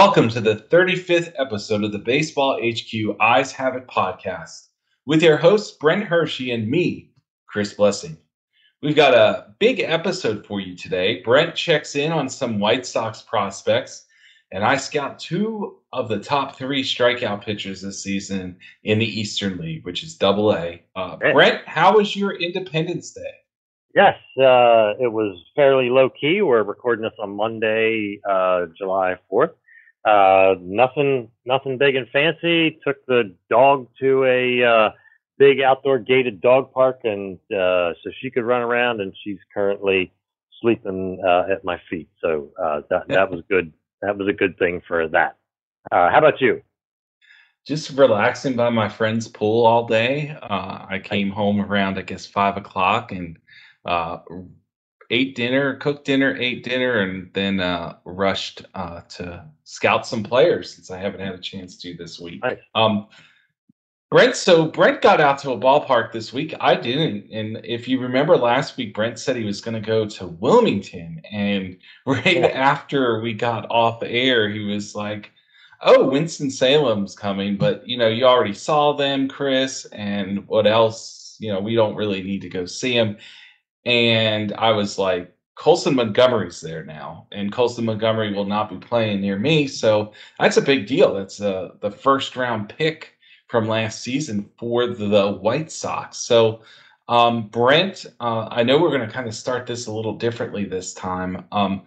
Welcome to the 35th episode of the Baseball HQ Eyes Have It podcast with your hosts, Brent Hershey and me, Chris Blessing. We've got a big episode for you today. Brent checks in on some White Sox prospects, and I scout two of the top three strikeout pitchers this season in the Eastern League, which is double A. Uh, Brent, how was your Independence Day? Yes, uh, it was fairly low key. We're recording this on Monday, uh, July 4th. Uh, nothing, nothing big and fancy. Took the dog to a uh, big outdoor gated dog park, and uh, so she could run around. And she's currently sleeping uh, at my feet. So uh, that that was good. That was a good thing for that. Uh, how about you? Just relaxing by my friend's pool all day. Uh, I came home around, I guess, five o'clock, and uh, ate dinner, cooked dinner, ate dinner, and then uh, rushed uh, to scout some players since I haven't had a chance to this week. Nice. Um, Brent, so Brent got out to a ballpark this week. I didn't, and if you remember last week, Brent said he was going to go to Wilmington, and right yeah. after we got off air, he was like. Oh, Winston Salem's coming, but you know, you already saw them, Chris, and what else? You know, we don't really need to go see him and I was like, Colson Montgomery's there now, and Colson Montgomery will not be playing near me, so that's a big deal. That's uh, the first round pick from last season for the White Sox. So, um, Brent, uh, I know we're going to kind of start this a little differently this time. Um,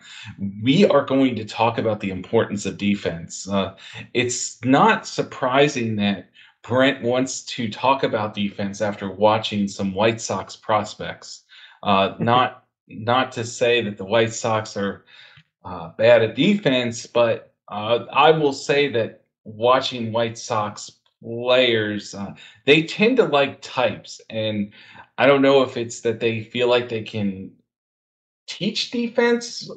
we are going to talk about the importance of defense. Uh, it's not surprising that Brent wants to talk about defense after watching some White Sox prospects. Uh, not not to say that the White Sox are uh, bad at defense, but uh, I will say that watching White Sox players, uh, they tend to like types, and I don't know if it's that they feel like they can teach defense.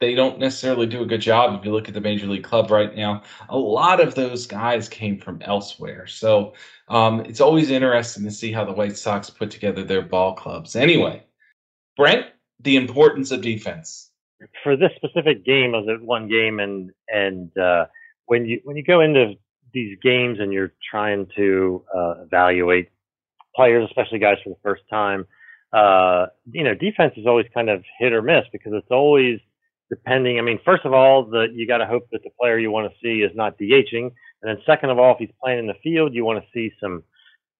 They don't necessarily do a good job. If you look at the major league club right now, a lot of those guys came from elsewhere. So um, it's always interesting to see how the White Sox put together their ball clubs. Anyway, Brent, the importance of defense. For this specific game, I was one game, and and uh, when you when you go into these games and you're trying to uh, evaluate players, especially guys for the first time, uh, you know, defense is always kind of hit or miss because it's always depending. I mean, first of all, the, you got to hope that the player you want to see is not DHing, and then second of all, if he's playing in the field, you want to see some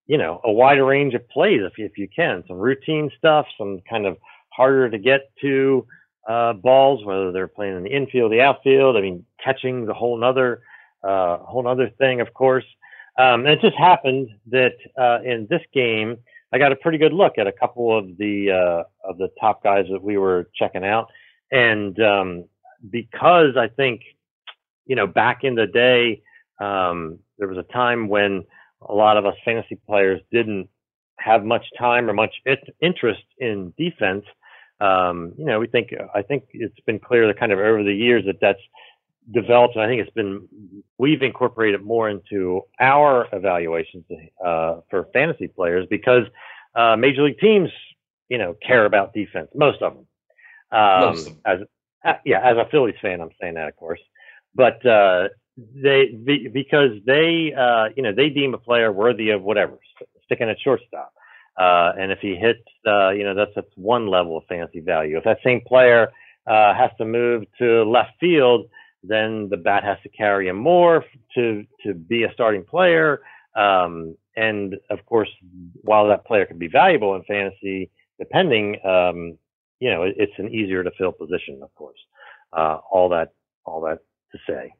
you know, a wider range of plays if if you can, some routine stuff, some kind of harder to get to uh, balls, whether they're playing in the infield, the outfield. I mean, catching the whole nother uh, whole other thing, of course. Um, and it just happened that uh, in this game, I got a pretty good look at a couple of the uh, of the top guys that we were checking out, and um, because I think, you know, back in the day, um, there was a time when a lot of us fantasy players didn't have much time or much interest in defense. Um, you know, we think I think it's been clear that kind of over the years that that's developed, I think it's been we've incorporated more into our evaluations uh, for fantasy players because uh, major league teams, you know, care about defense. Most of them. Um, most. As uh, yeah, as a Phillies fan, I'm saying that, of course. But uh, they because they uh, you know they deem a player worthy of whatever sticking at shortstop. Uh, and if he hits, uh, you know, that's that's one level of fantasy value. If that same player uh, has to move to left field, then the bat has to carry him more to to be a starting player. Um, and of course, while that player can be valuable in fantasy, depending, um, you know, it, it's an easier to fill position. Of course, uh, all that all that to say.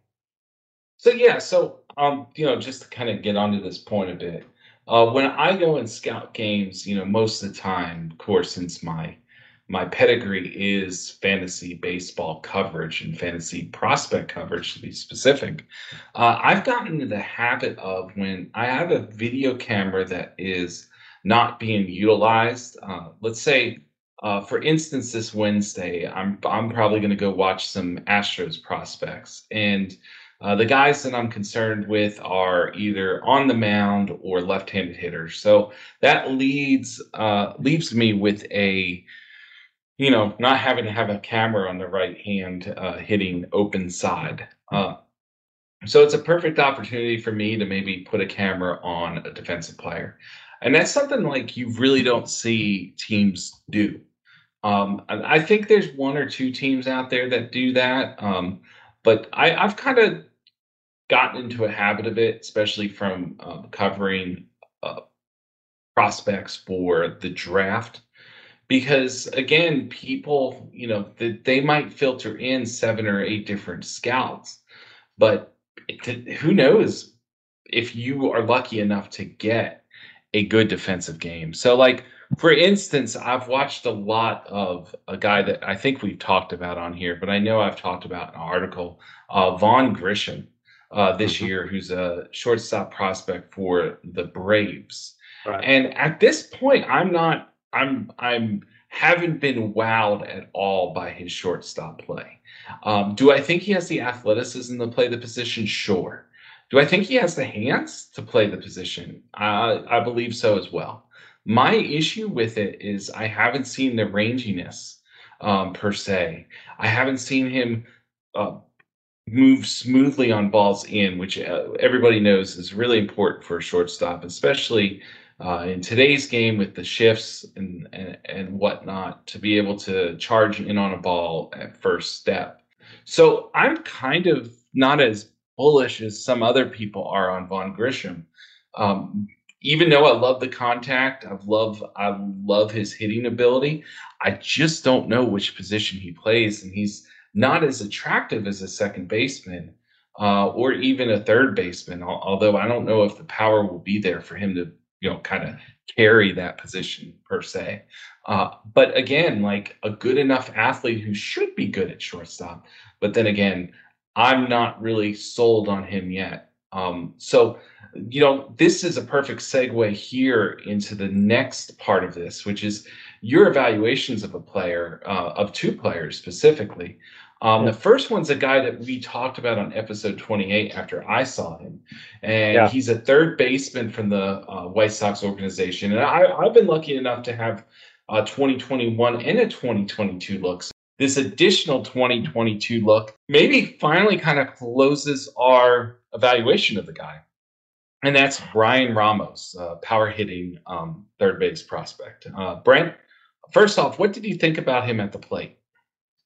So yeah, so um, you know, just to kind of get onto this point a bit, uh, when I go and scout games, you know, most of the time, of course, since my my pedigree is fantasy baseball coverage and fantasy prospect coverage to be specific. Uh, I've gotten into the habit of when I have a video camera that is not being utilized. Uh, let's say uh, for instance, this Wednesday, I'm I'm probably going to go watch some Astros prospects, and uh, the guys that I'm concerned with are either on the mound or left-handed hitters. So that leads uh, leaves me with a, you know, not having to have a camera on the right hand uh, hitting open side. Uh, so it's a perfect opportunity for me to maybe put a camera on a defensive player. And that's something like you really don't see teams do. Um, I think there's one or two teams out there that do that. Um, but I, have kind of gotten into a habit of it, especially from um, covering uh, prospects for the draft. Because again, people, you know, they, they might filter in seven or eight different scouts, but it, who knows if you are lucky enough to get a good defensive game. So, like for instance, I've watched a lot of a guy that I think we've talked about on here, but I know I've talked about an article, uh, Vaughn Grissom, uh, this mm-hmm. year, who's a shortstop prospect for the Braves. Right. And at this point, I'm not, I'm, I'm, haven't been wowed at all by his shortstop play. Um, do I think he has the athleticism to play the position? Sure. Do I think he has the hands to play the position? Uh, I believe so as well. My issue with it is I haven't seen the ranginess um, per se. I haven't seen him uh, move smoothly on balls in, which uh, everybody knows is really important for a shortstop, especially uh, in today's game with the shifts and, and, and whatnot, to be able to charge in on a ball at first step. So I'm kind of not as bullish as some other people are on Vaughn Grissom. Um, even though I love the contact, I love I love his hitting ability. I just don't know which position he plays, and he's not as attractive as a second baseman uh, or even a third baseman. Although I don't know if the power will be there for him to you know kind of carry that position per se. Uh, but again, like a good enough athlete who should be good at shortstop. But then again, I'm not really sold on him yet. Um, so, you know, this is a perfect segue here into the next part of this, which is your evaluations of a player, uh, of two players specifically. Um, the first one's a guy that we talked about on episode 28 after I saw him. And yeah. he's a third baseman from the uh, White Sox organization. And I, have been lucky enough to have a 2021 and a 2022 looks this additional 2022 look maybe finally kind of closes our evaluation of the guy. And that's Bryan Ramos, uh, power hitting um, third base prospect. Uh, Brent, first off, what did you think about him at the plate?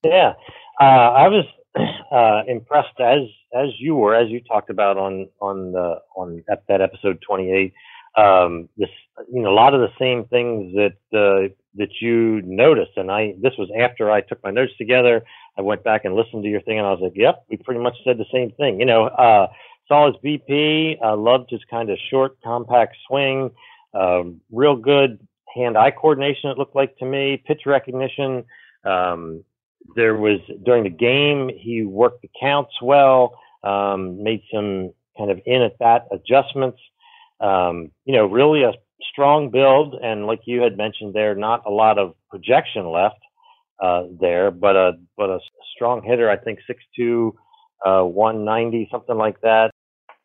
Yeah, uh, I was uh, impressed as as you were, as you talked about on on the on that episode 28. Um, this, you know, a lot of the same things that uh, that you noticed. And I, this was after I took my notes together. I went back and listened to your thing, and I was like, "Yep, we pretty much said the same thing." You know, uh, saw his BP, uh, loved his kind of short, compact swing, um, real good hand-eye coordination. It looked like to me, pitch recognition. Um, there was during the game, he worked the counts well, um, made some kind of in at that adjustments. Um, you know, really a strong build, and like you had mentioned there, not a lot of projection left uh, there, but a but a strong hitter. I think six two, uh, 190, something like that.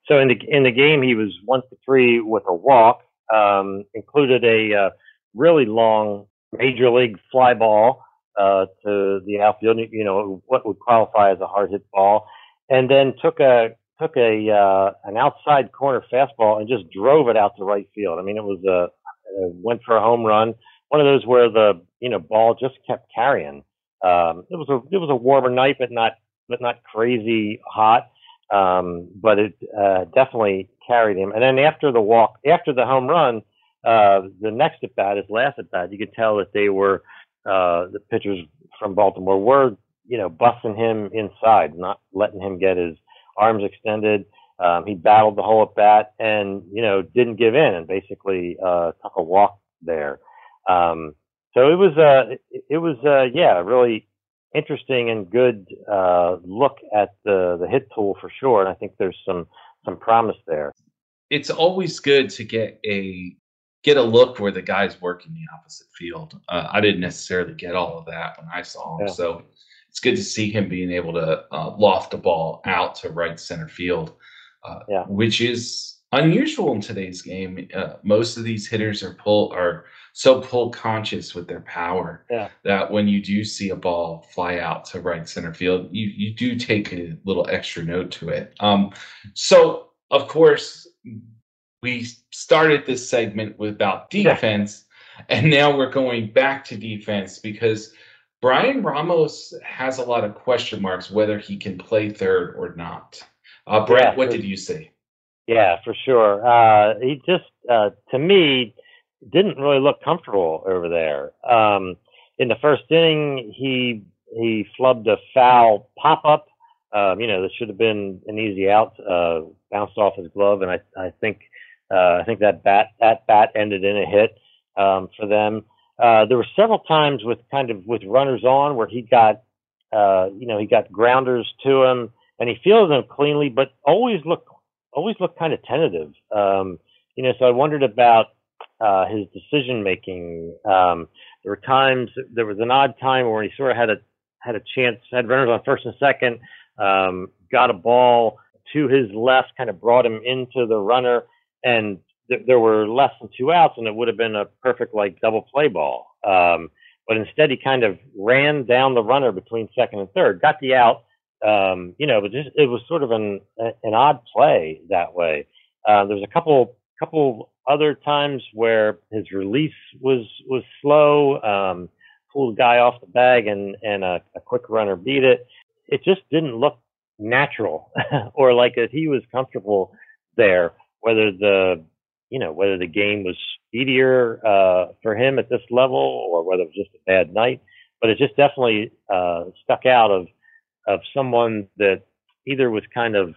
So in the in the game, he was one for three with a walk. Um, included a uh, really long major league fly ball uh, to the outfield. You know what would qualify as a hard hit ball, and then took a took a uh, an outside corner fastball and just drove it out to right field. I mean, it was a, a went for a home run. One of those where the you know ball just kept carrying. Um, it was a it was a warmer night, but not but not crazy hot. Um, but it uh, definitely carried him. And then after the walk, after the home run, uh, the next at bat, his last at bat, you could tell that they were uh, the pitchers from Baltimore were you know busting him inside, not letting him get his arms extended. Um, he battled the whole at bat and you know didn't give in and basically uh, took a walk there. Um, so it was uh, it was uh, yeah a really interesting and good uh, look at the the hit tool for sure. And I think there's some some promise there. It's always good to get a get a look where the guy's work in the opposite field. Uh, I didn't necessarily get all of that when I saw him, yeah. so it's good to see him being able to uh, loft a ball out to right center field, uh, yeah. which is unusual in today's game. Uh, most of these hitters are pull are so pull conscious with their power yeah. that when you do see a ball fly out to right center field, you you do take a little extra note to it. Um, so of course we started this segment with about defense, yeah. and now we're going back to defense because Bryan Ramos has a lot of question marks whether he can play third or not. Uh, Brett, yeah, what did you say? Yeah, for sure. Uh, he just, uh, to me, didn't really look comfortable over there. Um, in the first inning, he he flubbed a foul pop up. Um, you know, that should have been an easy out. Uh, bounced off his glove, and I I think uh, I think that bat that bat ended in a hit um, for them. Uh, there were several times with kind of with runners on where he got uh, you know he got grounders to him and he fielded them cleanly, but always looked always looked kind of tentative. Um, you know, so I wondered about uh, his decision making. Um, there were times there was an odd time where he sort of had a had a chance, had runners on first and second, um, got a ball to his left, kind of brought him into the runner, and th- there were less than two outs, and it would have been a perfect like double play ball. Um, but instead, he kind of ran down the runner between second and third, got the out. Um, you know, but just it was sort of an an odd play that way. Uh, there was a couple couple other times where his release was was slow, um, pulled a guy off the bag, and and a, a quick runner beat it. It just didn't look natural or like that he was comfortable there. Whether the you know whether the game was speedier uh, for him at this level or whether it was just a bad night, but it just definitely uh, stuck out of of someone that either was kind of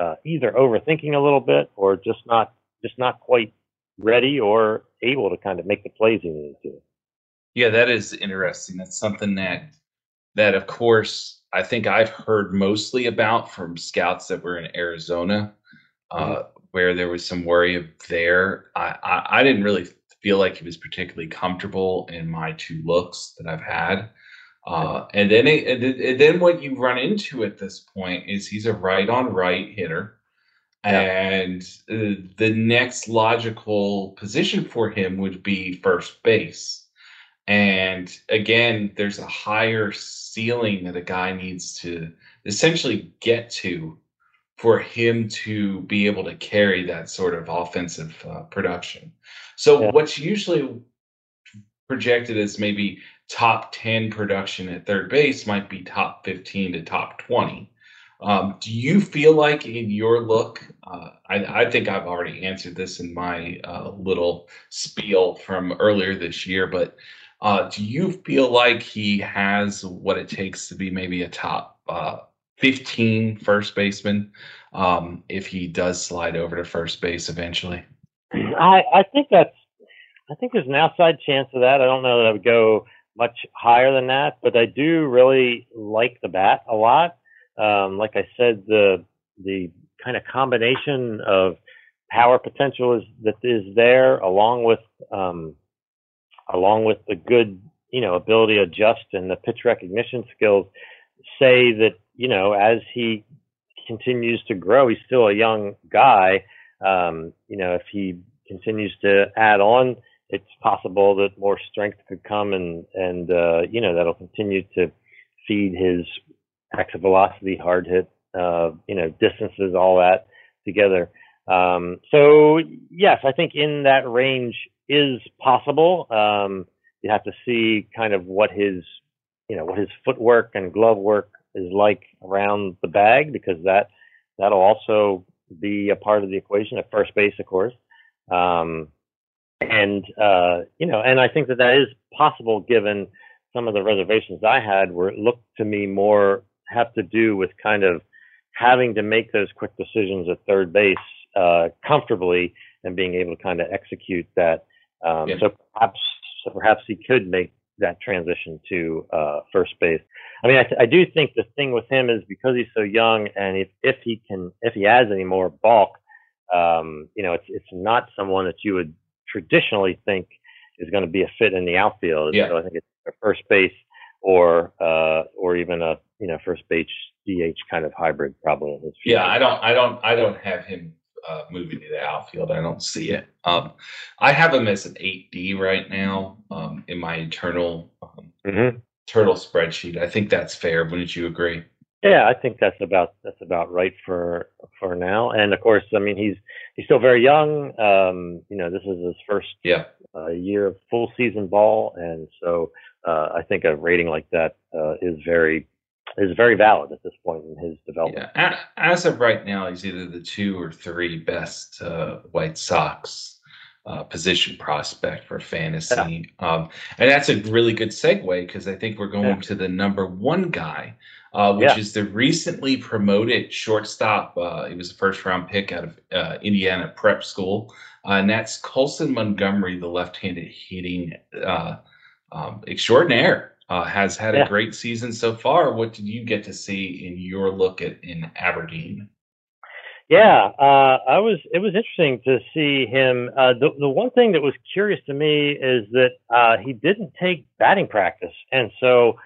uh, either overthinking a little bit or just not just not quite ready or able to kind of make the plays he needed to. Yeah, that is interesting. That's something that that of course I think I've heard mostly about from scouts that were in Arizona, uh. Where there was some worry of there. I, I, I didn't really feel like he was particularly comfortable in my two looks that I've had. Uh, and then it, and then what you run into at this point is he's a right on right hitter. And uh, the next logical position for him would be first base. And again, there's a higher ceiling that a guy needs to essentially get to for him to be able to carry that sort of offensive uh, production. So, yeah. what's usually projected as maybe top 10 production at third base might be top 15 to top 20. Um, do you feel like in your look, uh, I, I, think I've already answered this in my uh, little spiel from earlier this year, but uh, do you feel like he has what it takes to be maybe a top uh, 15 first baseman um, if he does slide over to first base eventually? I, I think that's, I think there's an outside chance of that. I don't know that I would go much higher than that, but I do really like the bat a lot. Um, like I said, the the kind of combination of power potential is that is there, along with um, along with the good you know ability to adjust and the pitch recognition skills, say that you know as he continues to grow, he's still a young guy. Um, you know, if he continues to add on, it's possible that more strength could come and and uh, you know that'll continue to feed his exit velocity, hard hit, uh, you know, distances, all that together. Um, so yes, I think in that range is possible. Um, you have to see kind of what his, you know, what his footwork and glove work is like around the bag because that that'll also be a part of the equation at first base, of course. Um, and uh, you know, and I think that that is possible given some of the reservations I had were it looked to me more have to do with kind of having to make those quick decisions at third base uh, comfortably and being able to kind of execute that. Um, yeah. So perhaps, so perhaps he could make that transition to uh, first base. I mean, I, th- I, do think the thing with him is because he's so young, and if if he can, if he has any more bulk, um, you know, it's it's not someone that you would traditionally think is going to be a fit in the outfield. Yeah. So I think it's a first base or uh, or even a you know first base DH kind of hybrid probably in his. Yeah, I don't, I don't, I don't have him uh, moving to the outfield. I don't see it. Um, I have him as an eight D right now um, in my internal um, hmm turtle spreadsheet. I think that's fair. Wouldn't you agree? Yeah, I think that's about that's about right for for now. And of course, I mean he's he's still very young. Um, you know, this is his first Yeah. uh, year of full season ball, and so uh, I think a rating like that uh, is very is very valid at this point in his development. Yeah. As of right now, he's either the two or three best uh, White Sox uh, position prospect for fantasy. Um, and that's a really good segue because I think we're going Yeah. to the number one guy, uh, which Yeah. is the recently promoted shortstop. Uh, he was a first round pick out of uh, Indiana prep school. Uh, and that's Colson Montgomery, the left handed hitting uh, um, extraordinaire. Uh, has had Yeah. a great season so far. What did you get to see in your look at in Aberdeen? Yeah, uh, I was. It was interesting to see him. Uh, the the one thing that was curious to me is that uh, he didn't take batting practice, and so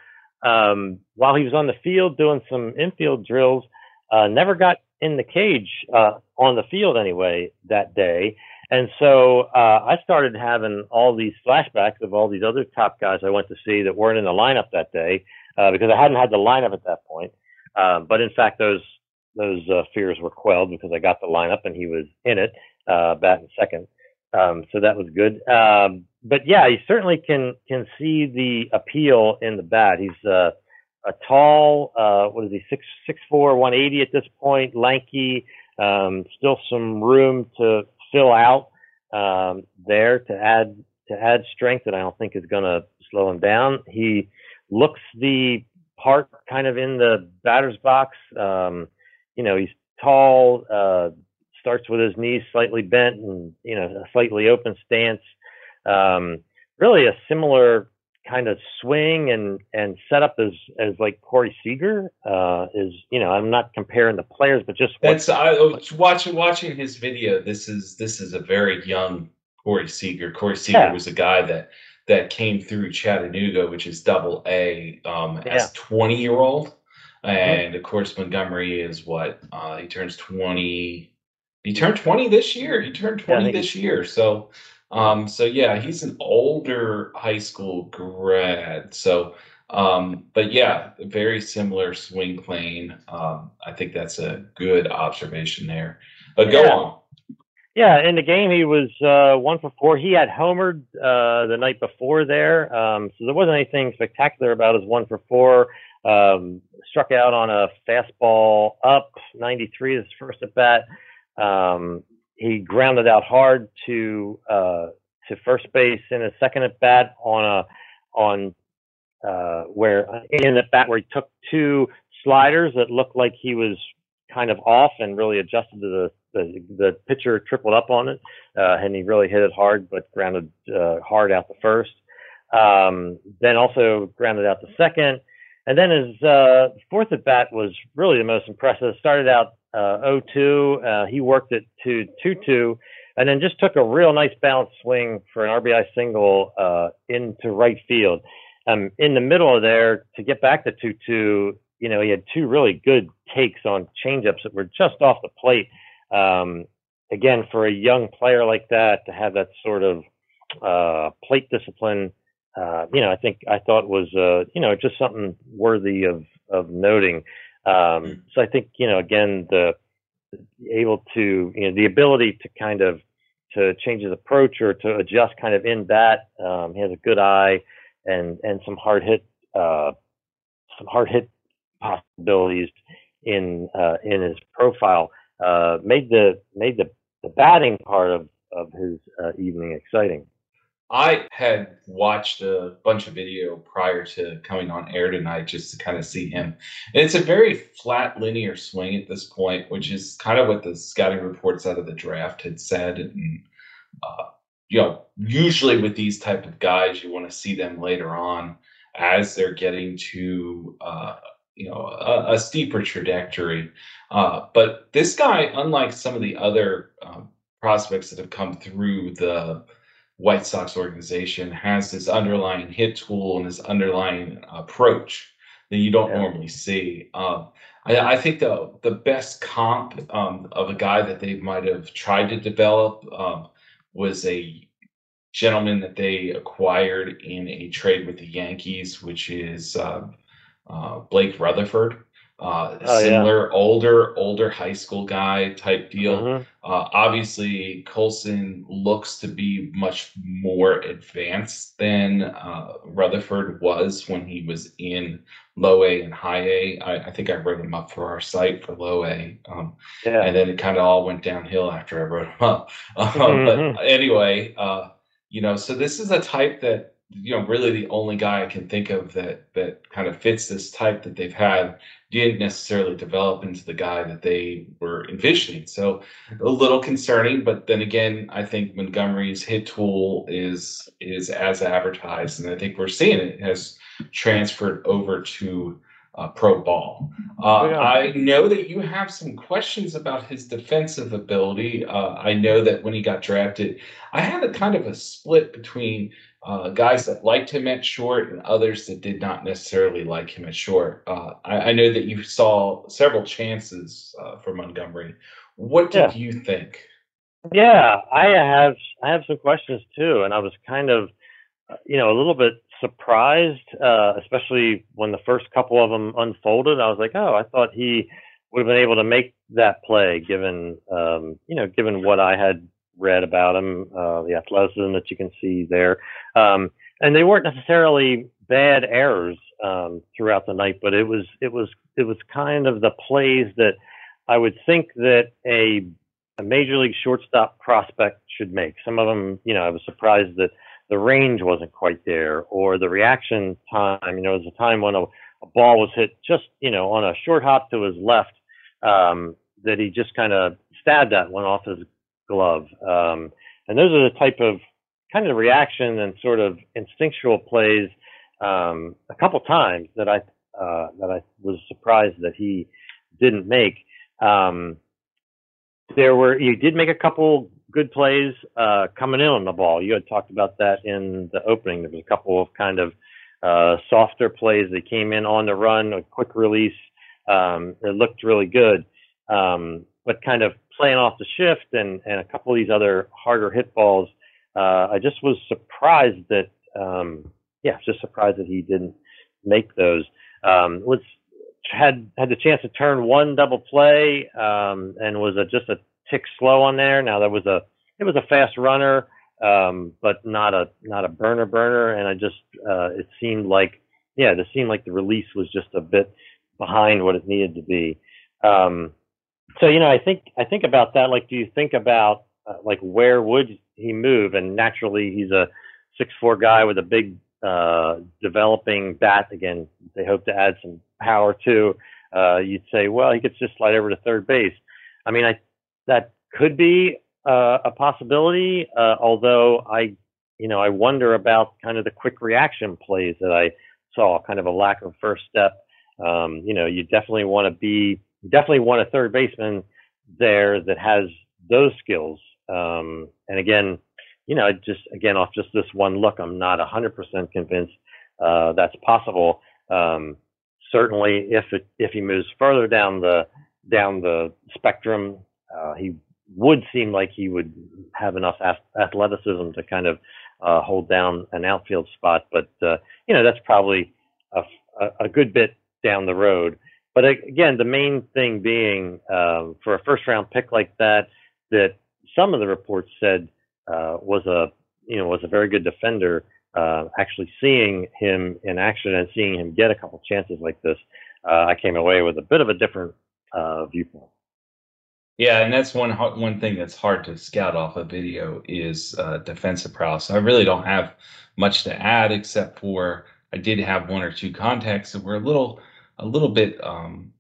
um, while he was on the field doing some infield drills, uh, never got in the cage uh, on the field anyway that day. And so uh, I started having all these flashbacks of all these other top guys I went to see that weren't in the lineup that day uh, because I hadn't had the lineup at that point. Um, but in fact, those those uh, fears were quelled because I got the lineup and he was in it, uh, batting second. Um, so that was good. Um, but yeah, he certainly can can see the appeal in the bat. He's uh, a tall, uh, what is he, six six four, one eighty at this point, lanky. Um, still some room to fill out um, there to add to add strength that I don't think is going to slow him down. He looks the part kind of in the batter's box. Um, you know, he's tall, uh, starts with his knees slightly bent and, you know, a slightly open stance. Um, really a similar kind of swing and, and set up as, as like Corey Seager, uh, is, you know, I'm not comparing the players, but just That's I was watching watching his video. This is this is a very young Corey Seager. Corey Seager Yeah. was a guy that that came through Chattanooga, which is double A, um, Yeah. as twenty year old, and of course Montgomery is what uh, he turns twenty. He turned twenty this year. He turned twenty think this year. So, um, so yeah, he's an older high school grad. So. Um, but yeah, very similar swing plane. Um, I think that's a good observation there. But go Yeah. on. Yeah, in the game he was uh, one for four. He had homered uh, the night before there, um, so there wasn't anything spectacular about his one for four. Um, struck out on a fastball up 93 his first at bat. Um, he grounded out hard to uh, to first base in a second at bat on a on uh, where in at bat where he took two sliders that looked like he was kind of off and really adjusted to the the, the pitcher tripled up on it, uh, and he really hit it hard, but grounded uh, hard out the first. Um, then also grounded out the second, and then his uh, fourth at bat was really the most impressive. Started out uh, 0-2. Uh, he worked it to 2-2, and then just took a real nice balanced swing for an RBI single uh, into right field. Um, in the middle of there to get back to 2-2, you know, he had two really good takes on changeups that were just off the plate. Um, again, for a young player like that to have that sort of uh, plate discipline, uh, you know, I think I thought was, uh, you know, just something worthy of of noting. Um, so I think, you know, again, the able to, you know, the ability to kind of to change his approach or to adjust kind of in bat. Um, he has a good eye and and some hard hit uh, some hard hit possibilities in uh, in his profile. Uh, made the made the, the batting part of of his uh, evening exciting. I had watched a bunch of video prior to coming on air tonight just to kind of see him. And it's a very flat linear swing at this point, which is kind of what the scouting reports out of the draft had said. And uh, you know, usually with these type of guys, you want to see them later on as they're getting to uh, you know a, a steeper trajectory. Uh, but this guy, unlike some of the other um, prospects that have come through the White Sox organization has this underlying hit tool and this underlying approach that you don't yeah. normally see. Um, I, I, think the the best comp um, of a guy that they might have tried to develop um, was a gentleman that they acquired in a trade with the Yankees, which is uh, uh, Blake Rutherford. Uh, oh, similar, yeah. older, older high school guy type deal. Mm-hmm. Uh, obviously, Colson looks to be much more advanced than uh, Rutherford was when he was in low A and high A. I, I think I wrote him up for our site for low A. Um, yeah. And then it kind of all went downhill after I wrote him up. mm-hmm. But anyway, uh, you know, so this is a type that you know really the only guy I can think of that that kind of fits this type that they've had didn't necessarily develop into the guy that they were envisioning. So a little concerning, but then again, I think Montgomery's hit tool is is as advertised, and I think we're seeing it has transferred over to uh, pro ball. Uh, oh, yeah. I know that you have some questions about his defensive ability. Uh, I know that when he got drafted, I had a kind of a split between uh, guys that liked him at short and others that did not necessarily like him at short. Uh, I, I, know that you saw several chances uh, for Montgomery. What did yeah. you think? Yeah, I have I have some questions too, and I was kind of, you know, a little bit surprised, uh, especially when the first couple of them unfolded. I was like, oh, I thought he would have been able to make that play, given um, you know, given what I had read about him, uh, the athleticism that you can see there, um, and they weren't necessarily bad errors um, throughout the night, but it was it was it was kind of the plays that I would think that a a major league shortstop prospect should make. Some of them, you know, I was surprised that the range wasn't quite there or the reaction time. You know, it was a time when a, a ball was hit just, you know, on a short hop to his left um, that he just kind of stabbed that one off his glove. Um, and those are the type of kind of reaction and sort of instinctual plays um, a couple times that I uh, that I was surprised that he didn't make. Um, there were he did make a couple good plays uh, coming in on the ball. You had talked about that in the opening. There was a couple of kind of uh, softer plays that came in on the run, a quick release. Um, it looked really good, um, but kind of playing off the shift and, and a couple of these other harder hit balls. Uh, I just was surprised that, um, yeah, just surprised that he didn't make those. Um, was had had the chance to turn one double play um, and was a, just a tick slow on there. Now there was a it was a fast runner, um, but not a not a burner burner. And I just uh, it seemed like yeah, it seemed like the release was just a bit behind what it needed to be. Um, so you know, I think I think about that. Like, do you think about uh, like where would he move? And naturally, he's a six four guy with a big uh, developing bat. Again, they hope to add some power to. Uh, you'd say, well, he could just slide over to third base. I mean, I that could be uh, a possibility. Uh, although I, you know, I wonder about kind of the quick reaction plays that I saw, kind of a lack of first step. Um, you know, you definitely want to be, definitely want a third baseman there that has those skills. Um, and again, you know, just again off just this one look, I'm not 100% convinced uh, that's possible. Um, certainly, if it, if he moves further down the down the spectrum, uh, he would seem like he would have enough athleticism to kind of uh, hold down an outfield spot. But uh, you know that's probably a, a, good bit down the road. But again, the main thing being um, for a first round pick like that, that some of the reports said uh, was a you know was a very good defender. Uh, actually seeing him in action and seeing him get a couple chances like this, uh, I came away with a bit of a different viewpoint. Yeah, and that's one one thing that's hard to scout off a video is uh, defensive prowess. I really don't have much to add except for I did have one or two contacts that were a little a little bit um,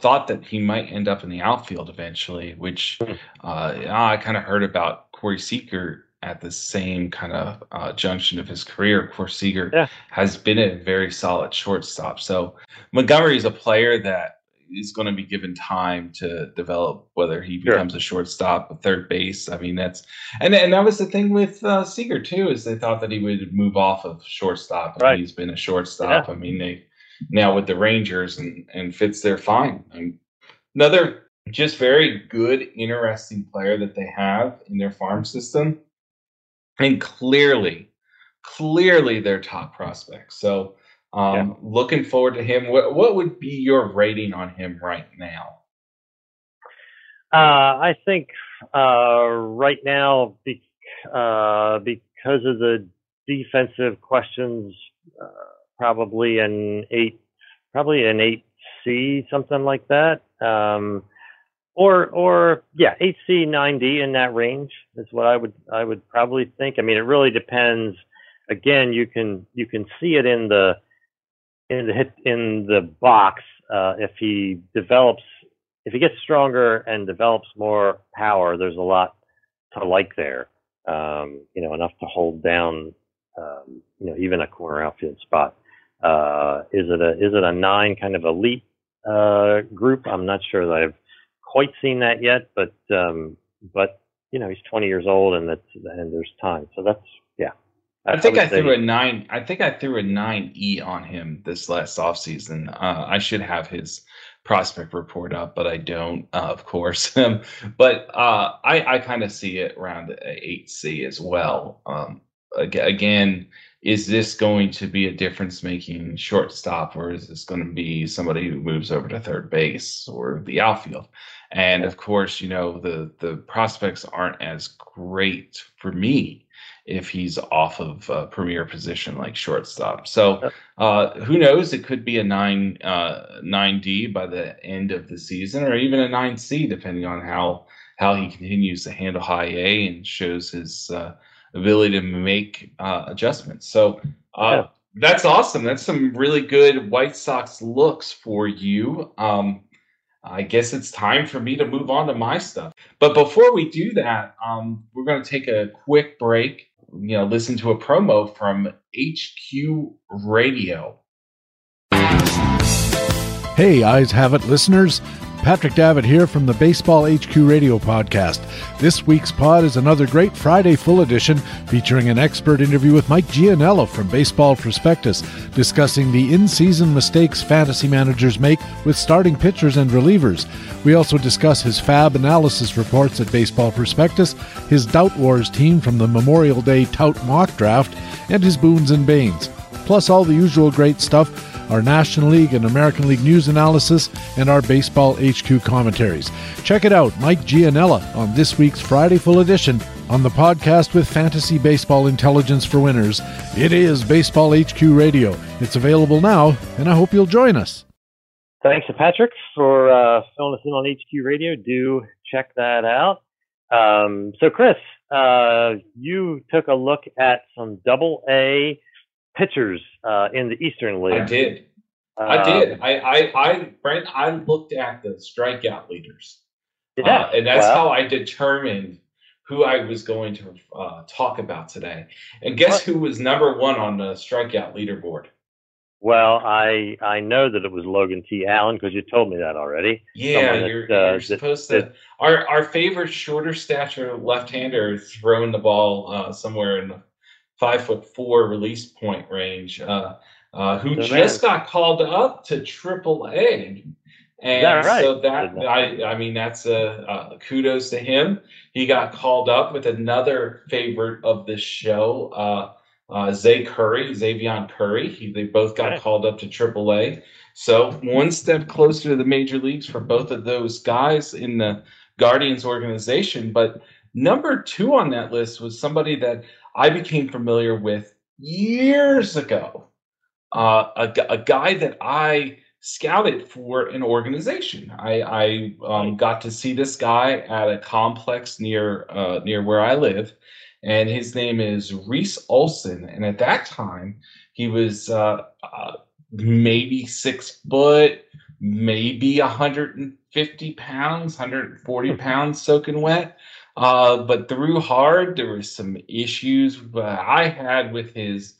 thought that he might end up in the outfield eventually, which hmm. uh, I kind of heard about Corey Seager at the same kind of uh, junction of his career. Corey Seager yeah. has been a very solid shortstop. So Montgomery is a player that is going to be given time to develop whether he becomes sure. a shortstop, a third base. I mean, that's and and that was the thing with uh, Seager too, is they thought that he would move off of shortstop, and right. he's been a shortstop. Yeah. I mean, they now with the Rangers and and fits there fine. And another just very good, interesting player that they have in their farm system, and clearly, clearly their top prospect. So um, yeah. Looking forward to him. What, what would be your rating on him right now? Uh, I think uh, right now, be, uh, because of the defensive questions, uh, probably an eight, probably an eight C, something like that. Um, or, or yeah, eight C, nine D in that range is what I would, I would probably think. I mean, it really depends. Again, you can, you can see it in the, in the hit in the box uh, if he develops if he gets stronger and develops more power there's a lot to like there um, you know enough to hold down um, you know even a corner outfield spot uh, is it a is it a nine kind of elite uh, group i'm not sure that i've quite seen that yet but um, but you know he's 20 years old and that's and there's time so that's yeah I think I, I threw a nine. I think I threw a nine E on him this last offseason. Uh, I should have his prospect report up, but I don't, uh, of course. but uh, I, I kind of see it around eight C as well. Um, again, is this going to be a difference making shortstop, or is this going to be somebody who moves over to third base or the outfield? And of course, you know the the prospects aren't as great for me if he's off of a premier position like shortstop. So uh, who knows? It could be a nine uh, nine D by the end of the season, or even a nine C, depending on how how he continues to handle high A and shows his uh, ability to make uh, adjustments. So. Uh, yeah. That's awesome. That's some really good White Sox looks for you. Um, I guess it's time for me to move on to my stuff. But before we do that, um, we're going to take a quick break you know, listen to a promo from HQ Radio. Hey, Eyes Have It listeners. Patrick Davitt here from the Baseball HQ Radio Podcast. This week's pod is another great Friday full edition featuring an expert interview with Mike Gianella from Baseball Prospectus, discussing the in season mistakes fantasy managers make with starting pitchers and relievers. We also discuss his FAAB analysis reports at Baseball Prospectus, his Tout Wars team from the Memorial Day Tout Mock Draft, and his boons and banes. Plus, all the usual great stuff our National League and American League news analysis, and our Baseball HQ commentaries. Check it out, Mike Gianella, on this week's Friday Full Edition on the podcast with Fantasy Baseball Intelligence for Winners. It is Baseball HQ Radio. It's available now, and I hope you'll join us. Thanks to Patrick for uh, filling us in on HQ Radio. Do check that out. Um, so, Chris, uh, you took a look at some double A pitchers uh, in the Eastern League. I did. Uh, I did. I, I, I, Brent, I looked at the strikeout leaders. Yeah. Uh, and that's well, how I determined who I was going to uh, talk about today. And guess who was number one on the strikeout leaderboard? Well, I I know that it was Logan T. Allen because you told me that already. Yeah, that, you're, uh, you're supposed that, to. That, our our favorite shorter stature left-hander throwing the ball uh, somewhere in the five foot four release point range, uh, uh, who just got called up to Triple A. And that right? so that I, I mean that's a, a, kudos to him. He got called up with another favorite of this show, uh, uh, Zay Curry, Xzavion Curry. He, they both got right. called up to AAA. So one step closer to the major leagues for both of those guys in the Guardians organization. But number two on that list was somebody that I became familiar with years ago. Uh, a, a guy that I scouted for an organization. I, I um, got to see this guy at a complex near uh, near where I live, and his name is Reese Olson. And at that time, he was uh, uh, maybe six foot, maybe 150 pounds, 140 pounds soaking wet. Uh, but through hard, there was some issues I had with his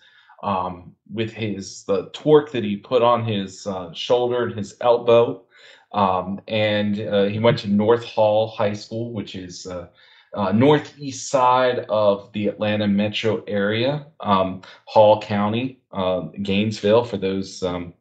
um, with his the torque that he put on his uh, shoulder and his elbow. Um, and uh, he went to North Hall High School, which is uh, uh, northeast side of the Atlanta metro area, um, Hall County, uh, Gainesville. For those um,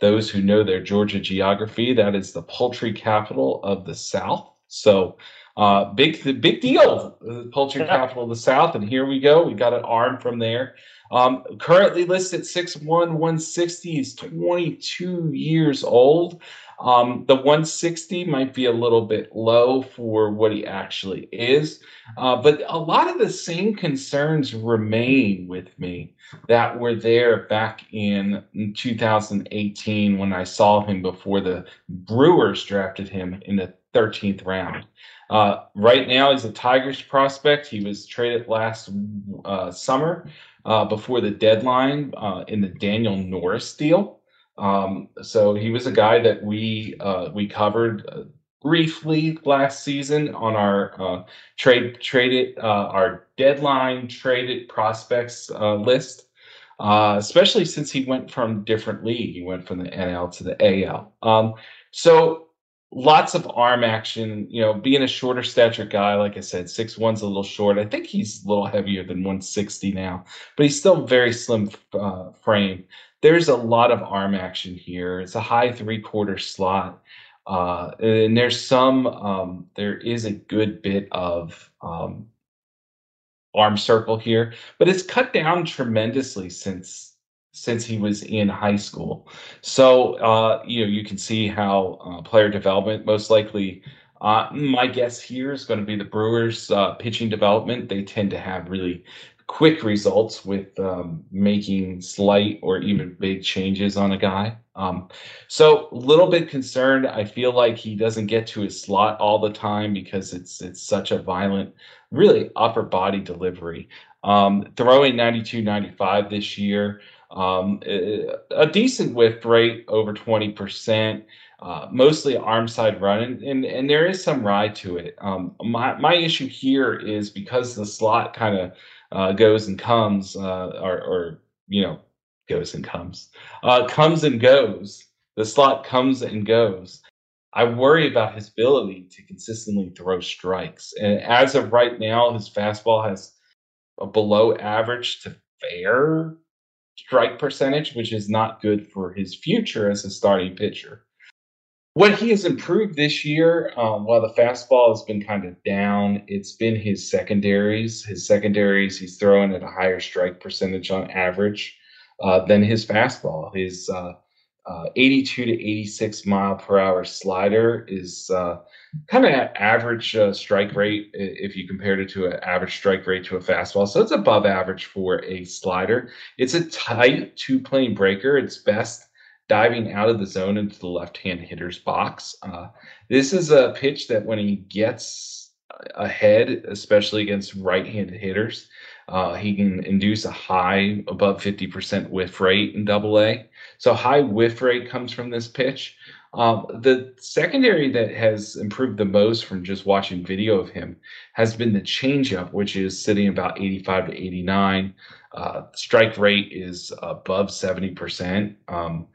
those who know their Georgia geography, that is the poultry capital of the South. So, uh, big big deal, the poultry capital of the South. And here we go. We got an arm from there. Um, currently listed 6'1", 160. He's 22 years old. Um, the 160 might be a little bit low for what he actually is, uh, but a lot of the same concerns remain with me that were there back in 2018 when I saw him before the Brewers drafted him in the 13th round. Uh, right now, he's a Tigers prospect. He was traded last uh, summer uh, before the deadline uh, in the Daniel Norris deal. Um, so he was a guy that we uh, we covered uh, briefly last season on our trade traded our deadline traded prospects list. Especially since he went from different league, he went from the NL to the AL. Um, so lots of arm action. You know, being a shorter stature guy, like I said, six one's a little short. I think he's a little heavier than 160 now, but he's still very slim uh, frame there's a lot of arm action here. It's a high three quarter slot. Uh, and there's some, um, there is a good bit of um, arm circle here, but it's cut down tremendously since since he was in high school. So uh, you know you can see how uh, player development most likely. Uh, my guess here is going to be the Brewers' uh, pitching development. They tend to have really quick results with um, making slight or even big changes on a guy. Um, so a little bit concerned. I feel like he doesn't get to his slot all the time because it's it's such a violent, really upper body delivery. Um, throwing 92, 95 this year, um, a decent whiff rate over 20%. Uh, mostly arm side run, and, and, there is some ride to it. Um, my my issue here is because the slot kind of uh, goes and comes, uh, or, or, you know, goes and comes, uh, comes and goes. The slot comes and goes. I worry about his ability to consistently throw strikes. And as of right now, his fastball has a below average to fair strike percentage, which is not good for his future as a starting pitcher what he has improved this year, um, while the fastball has been kind of down, it's been his secondaries. His secondaries, he's throwing at a higher strike percentage on average uh, than his fastball. His uh, uh, 82 to 86 mile per hour slider is uh, kind of average uh, strike rate if you compared it to an average strike rate to a fastball. So it's above average for a slider. It's a tight two plane breaker. It's best diving out of the zone into the left hand hitter's box. Uh, this is a pitch that when he gets ahead, especially against right handed hitters, uh, he can induce a high above 50% whiff rate in double A. So high whiff rate comes from this pitch. Um, the secondary that has improved the most from just watching video of him has been the changeup, which is sitting about 85 to 89. Uh, strike rate is above 70%. Um,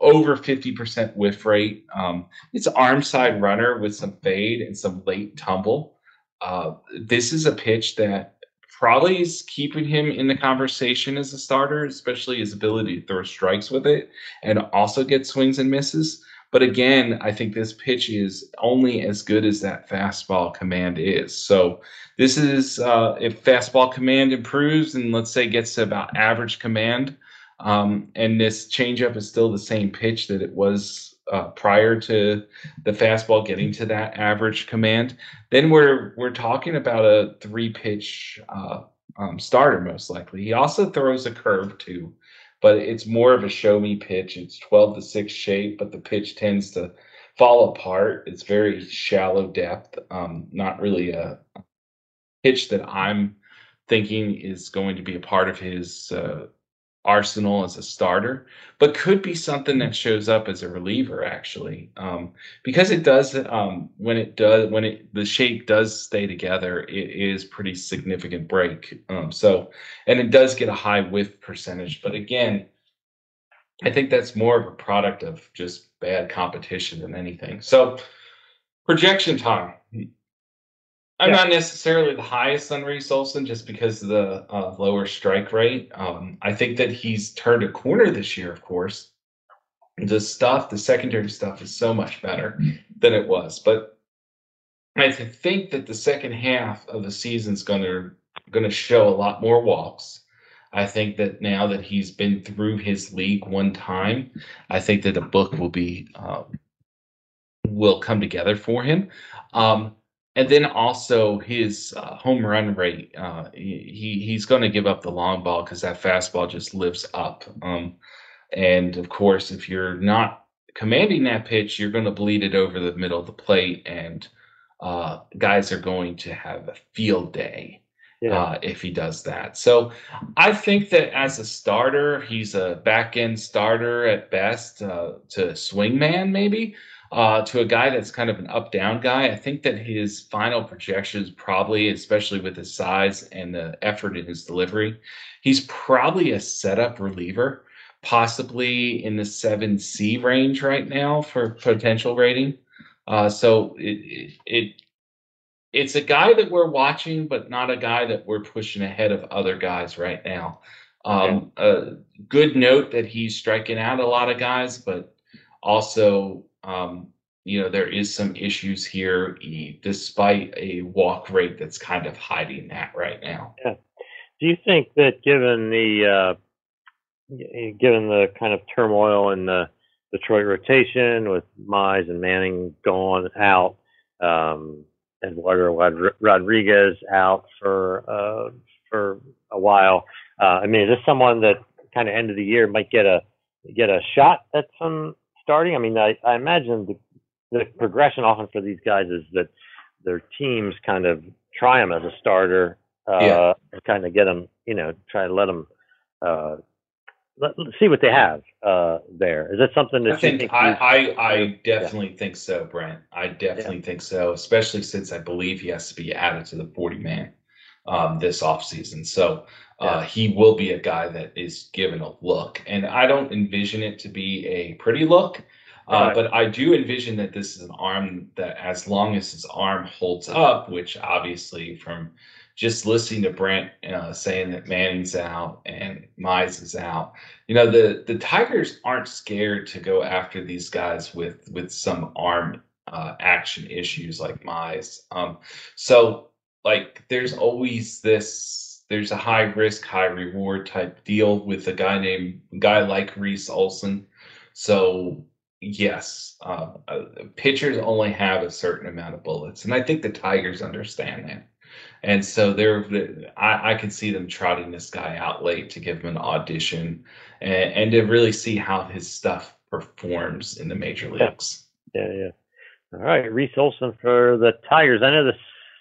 over 50% whiff rate. Um, it's arm side runner with some fade and some late tumble. Uh, this is a pitch that probably is keeping him in the conversation as a starter, especially his ability to throw strikes with it and also get swings and misses. But again, I think this pitch is only as good as that fastball command is. So this is uh, if fastball command improves and let's say gets to about average command, um, and this changeup is still the same pitch that it was uh, prior to the fastball getting to that average command. Then we're we're talking about a three pitch uh, um, starter most likely. He also throws a curve too, but it's more of a show me pitch. It's 12 to 6 shape, but the pitch tends to fall apart. It's very shallow depth. Um, not really a pitch that I'm thinking is going to be a part of his uh, arsenal as a starter, but could be something that shows up as a reliever actually, um, because it does um, when it does when it the shape does stay together, it is pretty significant break. Um, so, and it does get a high whiff percentage, but again, I think that's more of a product of just bad competition than anything. So projection time. I'm yeah. not necessarily the highest on Reese Olson just because of the uh, lower strike rate. Um, I think that he's turned a corner this year, of course. The stuff, the secondary stuff is so much better than it was. But I think that the second half of the season is going to going to show a lot more walks. I think that now that he's been through his league one time, I think that a book will be um, will come together for him. Um, and then also his uh, home run rate. Uh, he he's going to give up the long ball because that fastball just lives up. Um, and of course, if you're not commanding that pitch, you're going to bleed it over the middle of the plate, and uh, guys are going to have a field day yeah. uh, if he does that. So I think that as a starter, he's a back end starter at best uh, to swingman maybe. Uh, to a guy that's kind of an up down guy, I think that his final projections probably, especially with his size and the effort in his delivery, he's probably a setup reliever, possibly in the 7C range right now for potential rating. Uh, so it, it, it it's a guy that we're watching, but not a guy that we're pushing ahead of other guys right now. Um, okay. A good note that he's striking out a lot of guys, but also, um, you know, there is some issues here, despite a walk rate that's kind of hiding that right now. Yeah. Do you think that given the uh, given the kind of turmoil in the Detroit rotation with Mize and Manning gone out, um, Eduardo Rodriguez out for uh, for a while. Uh, I mean, is this someone that kind of end of the year might get a get a shot at some starting? I mean, I, I imagine the, the progression often for these guys is that their teams kind of try them as a starter uh, yeah. and kind of get them, you know, try to let them uh, let, us see what they have uh, there. Is that something that I think, think I, I, I definitely yeah. think so, Brent. I definitely yeah. think so, especially since I believe he has to be added to the 40 man um, this offseason. So uh, he will be a guy that is given a look. And I don't envision it to be a pretty look. Uh, right. But I do envision that this is an arm that, as long as his arm holds up, which obviously from just listening to Brent uh, saying that Manning's out and Mize is out, you know the the Tigers aren't scared to go after these guys with with some arm uh, action issues like Mize. Um, so like there's always this there's a high risk high reward type deal with a guy named guy like Reese Olson. So yes, uh, uh, pitchers only have a certain amount of bullets, and I think the Tigers understand that. And so they're, I, I could see them trotting this guy out late to give him an audition and, and to really see how his stuff performs in the major leagues. Yeah, yeah. yeah. All right, Reese Olson for the Tigers. I know the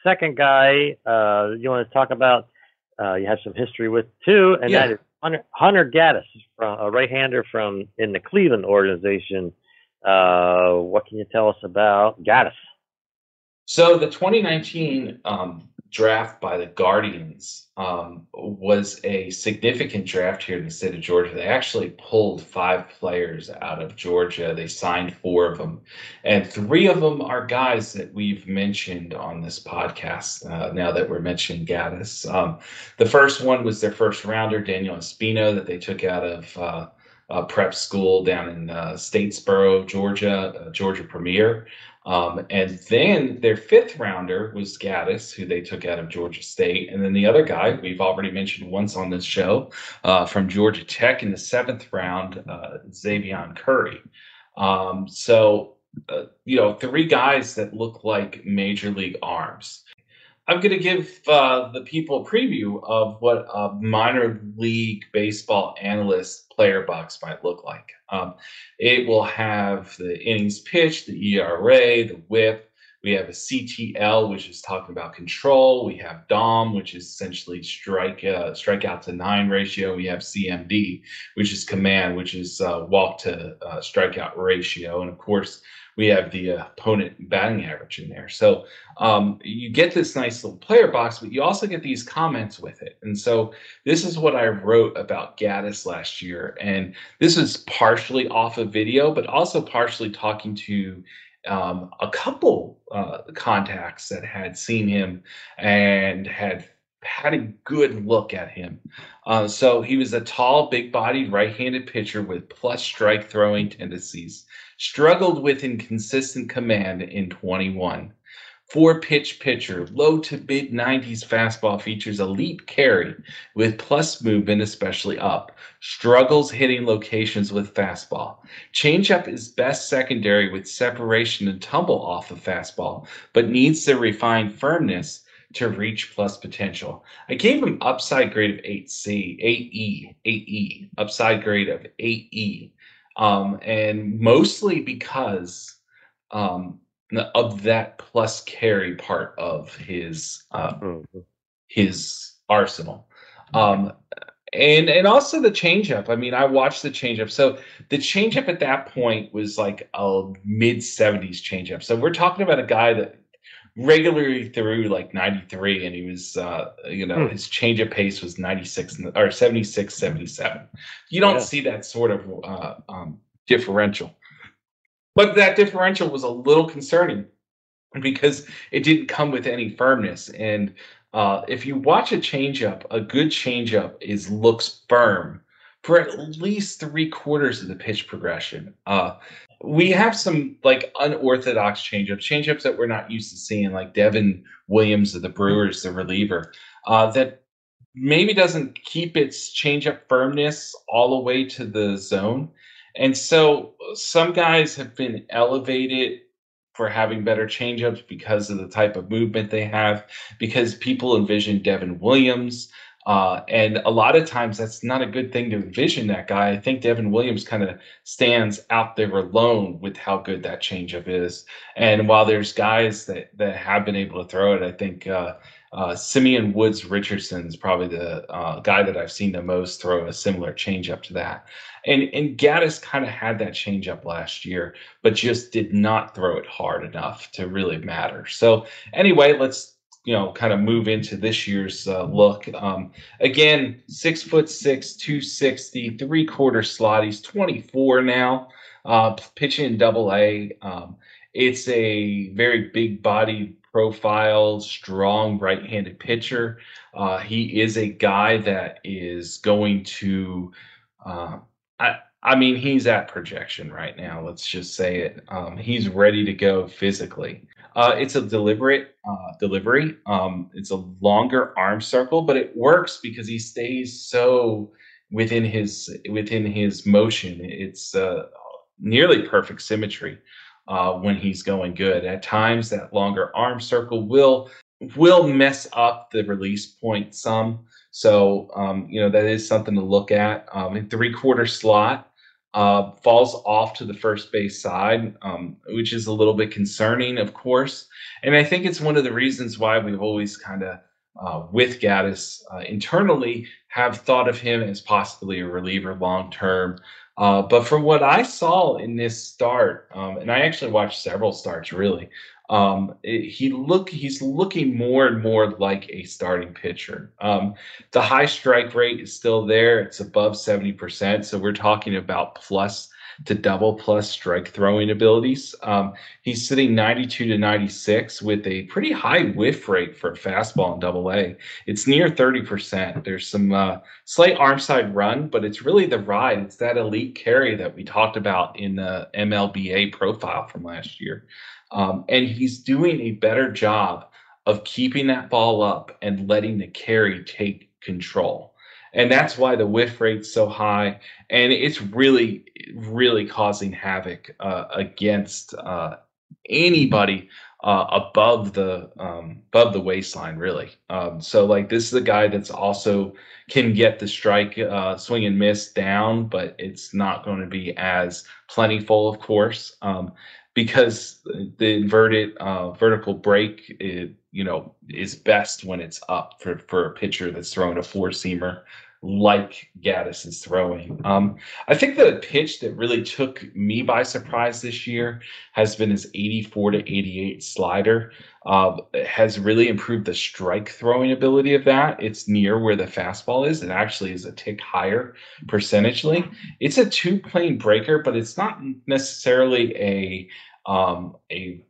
second guy uh, you want to talk about. Uh, you have some history with too, and yeah. that is Hunter, Hunter Gaddis, from, a right-hander from in the Cleveland organization. Uh, what can you tell us about Gaddis? So the 2019 um, draft by the Guardians um, was a significant draft here in the state of Georgia. They actually pulled five players out of Georgia. They signed four of them, and three of them are guys that we've mentioned on this podcast. Uh, now that we're mentioning Gaddis, um, the first one was their first rounder, Daniel Espino, that they took out of. Uh, uh, prep school down in uh, Statesboro, Georgia, uh, Georgia Premier. Um, and then their fifth rounder was Gaddis, who they took out of Georgia State. And then the other guy we've already mentioned once on this show uh, from Georgia Tech in the seventh round, uh, Xzavion Curry. Um, so, uh, you know, three guys that look like major league arms. I'm going to give uh, the people a preview of what a minor league baseball analyst player box might look like. Um, it will have the innings pitched, the ERA, the WHIP. We have a CTL, which is talking about control. We have DOM, which is essentially strike uh, strikeout to nine ratio. We have CMD, which is command, which is uh, walk to uh, strikeout ratio. And of course, we have the opponent batting average in there. So um, you get this nice little player box, but you also get these comments with it. And so this is what I wrote about Gaddis last year, and this is partially off of video, but also partially talking to um, a couple uh, contacts that had seen him and had had a good look at him. Uh, so he was a tall, big bodied right handed pitcher with plus strike throwing tendencies. Struggled with inconsistent command in 21. Four pitch pitcher, low to mid 90s fastball features elite carry with plus movement, especially up. Struggles hitting locations with fastball. Changeup is best secondary with separation and tumble off of fastball, but needs to refine firmness to reach plus potential. I gave him upside grade of 8C, 8E, 8E, upside grade of 8E. Um, and mostly because um, of that plus carry part of his uh, mm-hmm. his arsenal. Um, and and also the changeup. I mean, I watched the changeup. So the changeup at that point was like a mid 70s changeup. So we're talking about a guy that regularly threw like 93 and he was uh you know hmm. his change of pace was 96 or 76 77 you don't yeah. see that sort of uh um differential but that differential was a little concerning because it didn't come with any firmness and uh if you watch a changeup a good changeup is looks firm for at least three quarters of the pitch progression uh we have some like unorthodox changeups, changeups that we're not used to seeing, like Devin Williams of the Brewers, the reliever, uh, that maybe doesn't keep its changeup firmness all the way to the zone. And so some guys have been elevated for having better changeups because of the type of movement they have, because people envision Devin Williams uh, and a lot of times that's not a good thing to envision that guy. I think Devin Williams kind of stands out there alone with how good that changeup is. And while there's guys that, that have been able to throw it, I think uh, uh, Simeon Woods Richardson is probably the uh, guy that I've seen the most throw a similar changeup to that. And and Gaddis kind of had that changeup last year, but just did not throw it hard enough to really matter. So anyway, let's you know kind of move into this year's uh, look. Um, again, six foot six, two sixty, three quarter slot. He's twenty four now, uh, pitching in Double A. Um, it's a very big body profile, strong right handed pitcher. Uh, he is a guy that is going to. Uh, I, I mean, he's at projection right now. Let's just say it. Um, he's ready to go physically. Uh, it's a deliberate uh, delivery. Um, it's a longer arm circle, but it works because he stays so within his within his motion. It's uh, nearly perfect symmetry uh, when he's going good. At times, that longer arm circle will will mess up the release point some. So um, you know that is something to look at. Um, three quarter slot uh, falls off to the first base side, um, which is a little bit concerning, of course. And I think it's one of the reasons why we've always kind of, uh, with Gaddis uh, internally, have thought of him as possibly a reliever long term. Uh, but from what I saw in this start, um, and I actually watched several starts really, um, it, he look he's looking more and more like a starting pitcher. Um, the high strike rate is still there; it's above seventy percent. So we're talking about plus to double plus strike throwing abilities. Um, he's sitting 92 to 96 with a pretty high whiff rate for a fastball in double A. It's near 30%. There's some uh, slight arm side run, but it's really the ride. It's that elite carry that we talked about in the MLBA profile from last year. Um, and he's doing a better job of keeping that ball up and letting the carry take control. And that's why the whiff rate's so high. And it's really, really causing havoc uh, against uh, anybody uh, above the um, above the waistline, really. Um, so like this is a guy that's also can get the strike uh, swing and miss down, but it's not going to be as plentiful, of course. Um, because the inverted uh, vertical break, it, you know, is best when it's up for, for a pitcher that's throwing a four seamer like Gaddis is throwing. Um, I think the pitch that really took me by surprise this year has been his 84 to 88 slider. Uh, has really improved the strike throwing ability of that. It's near where the fastball is. It actually is a tick higher percentagely. It's a two plane breaker, but it's not necessarily a um, a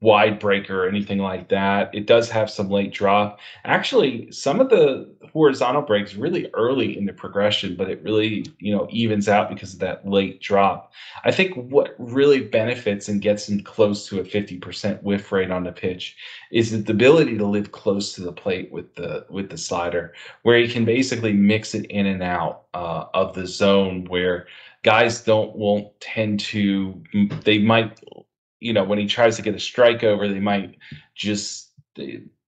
wide breaker or anything like that. It does have some late drop. Actually, some of the horizontal breaks really early in the progression, but it really, you know, evens out because of that late drop. I think what really benefits and gets him close to a 50% whiff rate on the pitch is the ability to live close to the plate with the with the slider, where he can basically mix it in and out uh, of the zone where guys don't won't tend to they might you know, when he tries to get a strike over, they might just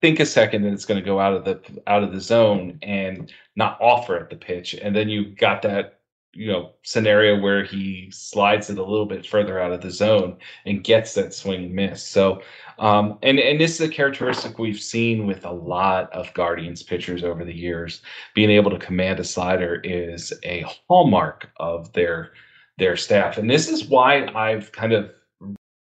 think a second that it's going to go out of the out of the zone and not offer at the pitch, and then you got that you know scenario where he slides it a little bit further out of the zone and gets that swing miss. So, um, and and this is a characteristic we've seen with a lot of Guardians pitchers over the years. Being able to command a slider is a hallmark of their their staff, and this is why I've kind of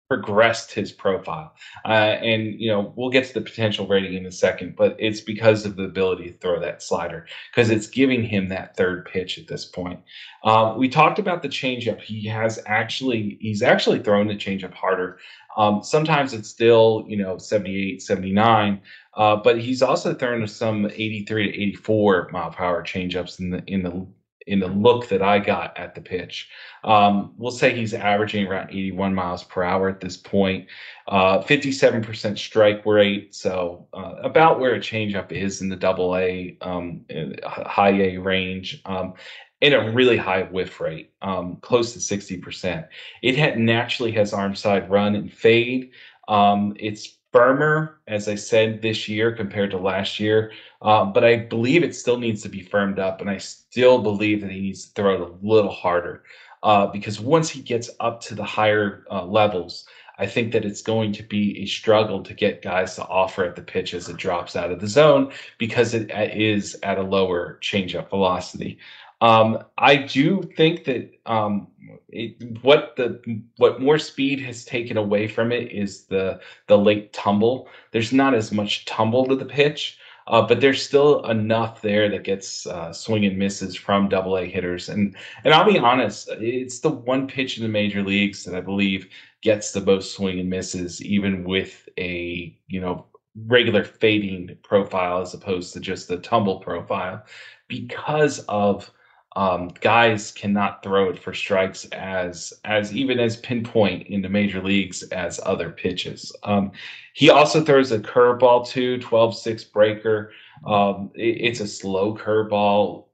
progressed his profile. Uh, and, you know, we'll get to the potential rating in a second, but it's because of the ability to throw that slider, because it's giving him that third pitch at this point. Uh, we talked about the changeup. He has actually, he's actually thrown the changeup harder. Um, sometimes it's still, you know, 78, 79, uh, but he's also thrown some 83 to 84 mile per hour changeups in the in the in the look that I got at the pitch. Um, we'll say he's averaging around 81 miles per hour at this point. Uh, 57% strike rate, so uh, about where a changeup is in the double A, um, high A range. Um, and a really high whiff rate, um, close to 60%. It had naturally has arm side run and fade. Um, it's firmer, as I said, this year compared to last year. Uh, but I believe it still needs to be firmed up, and I still believe that he needs to throw it a little harder uh, because once he gets up to the higher uh, levels, I think that it's going to be a struggle to get guys to offer at the pitch as it drops out of the zone because it uh, at a lower changeup velocity. Um, I do think that um, it, what the what more speed has taken away from it is the the late tumble. There's not as much tumble to the pitch, uh, but there's still enough there that gets uh, swing and misses from Double A hitters. And and I'll be honest, it's the one pitch in the major leagues that I believe gets the most swing and misses, even with a you know regular fading profile as opposed to just the tumble profile, because of um, guys cannot throw it for strikes as as even as pinpoint in the major leagues as other pitches. Um, he also throws a curveball too, 12-6 breaker. Um, it, it's a slow curveball.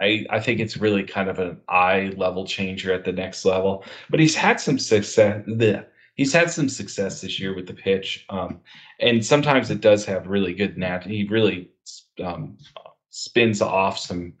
I, I think it's really kind of an eye level changer at the next level. But he's had some success. Bleh. He's had some success this year with the pitch, um, and sometimes it does have really good nat. He really um, spins off some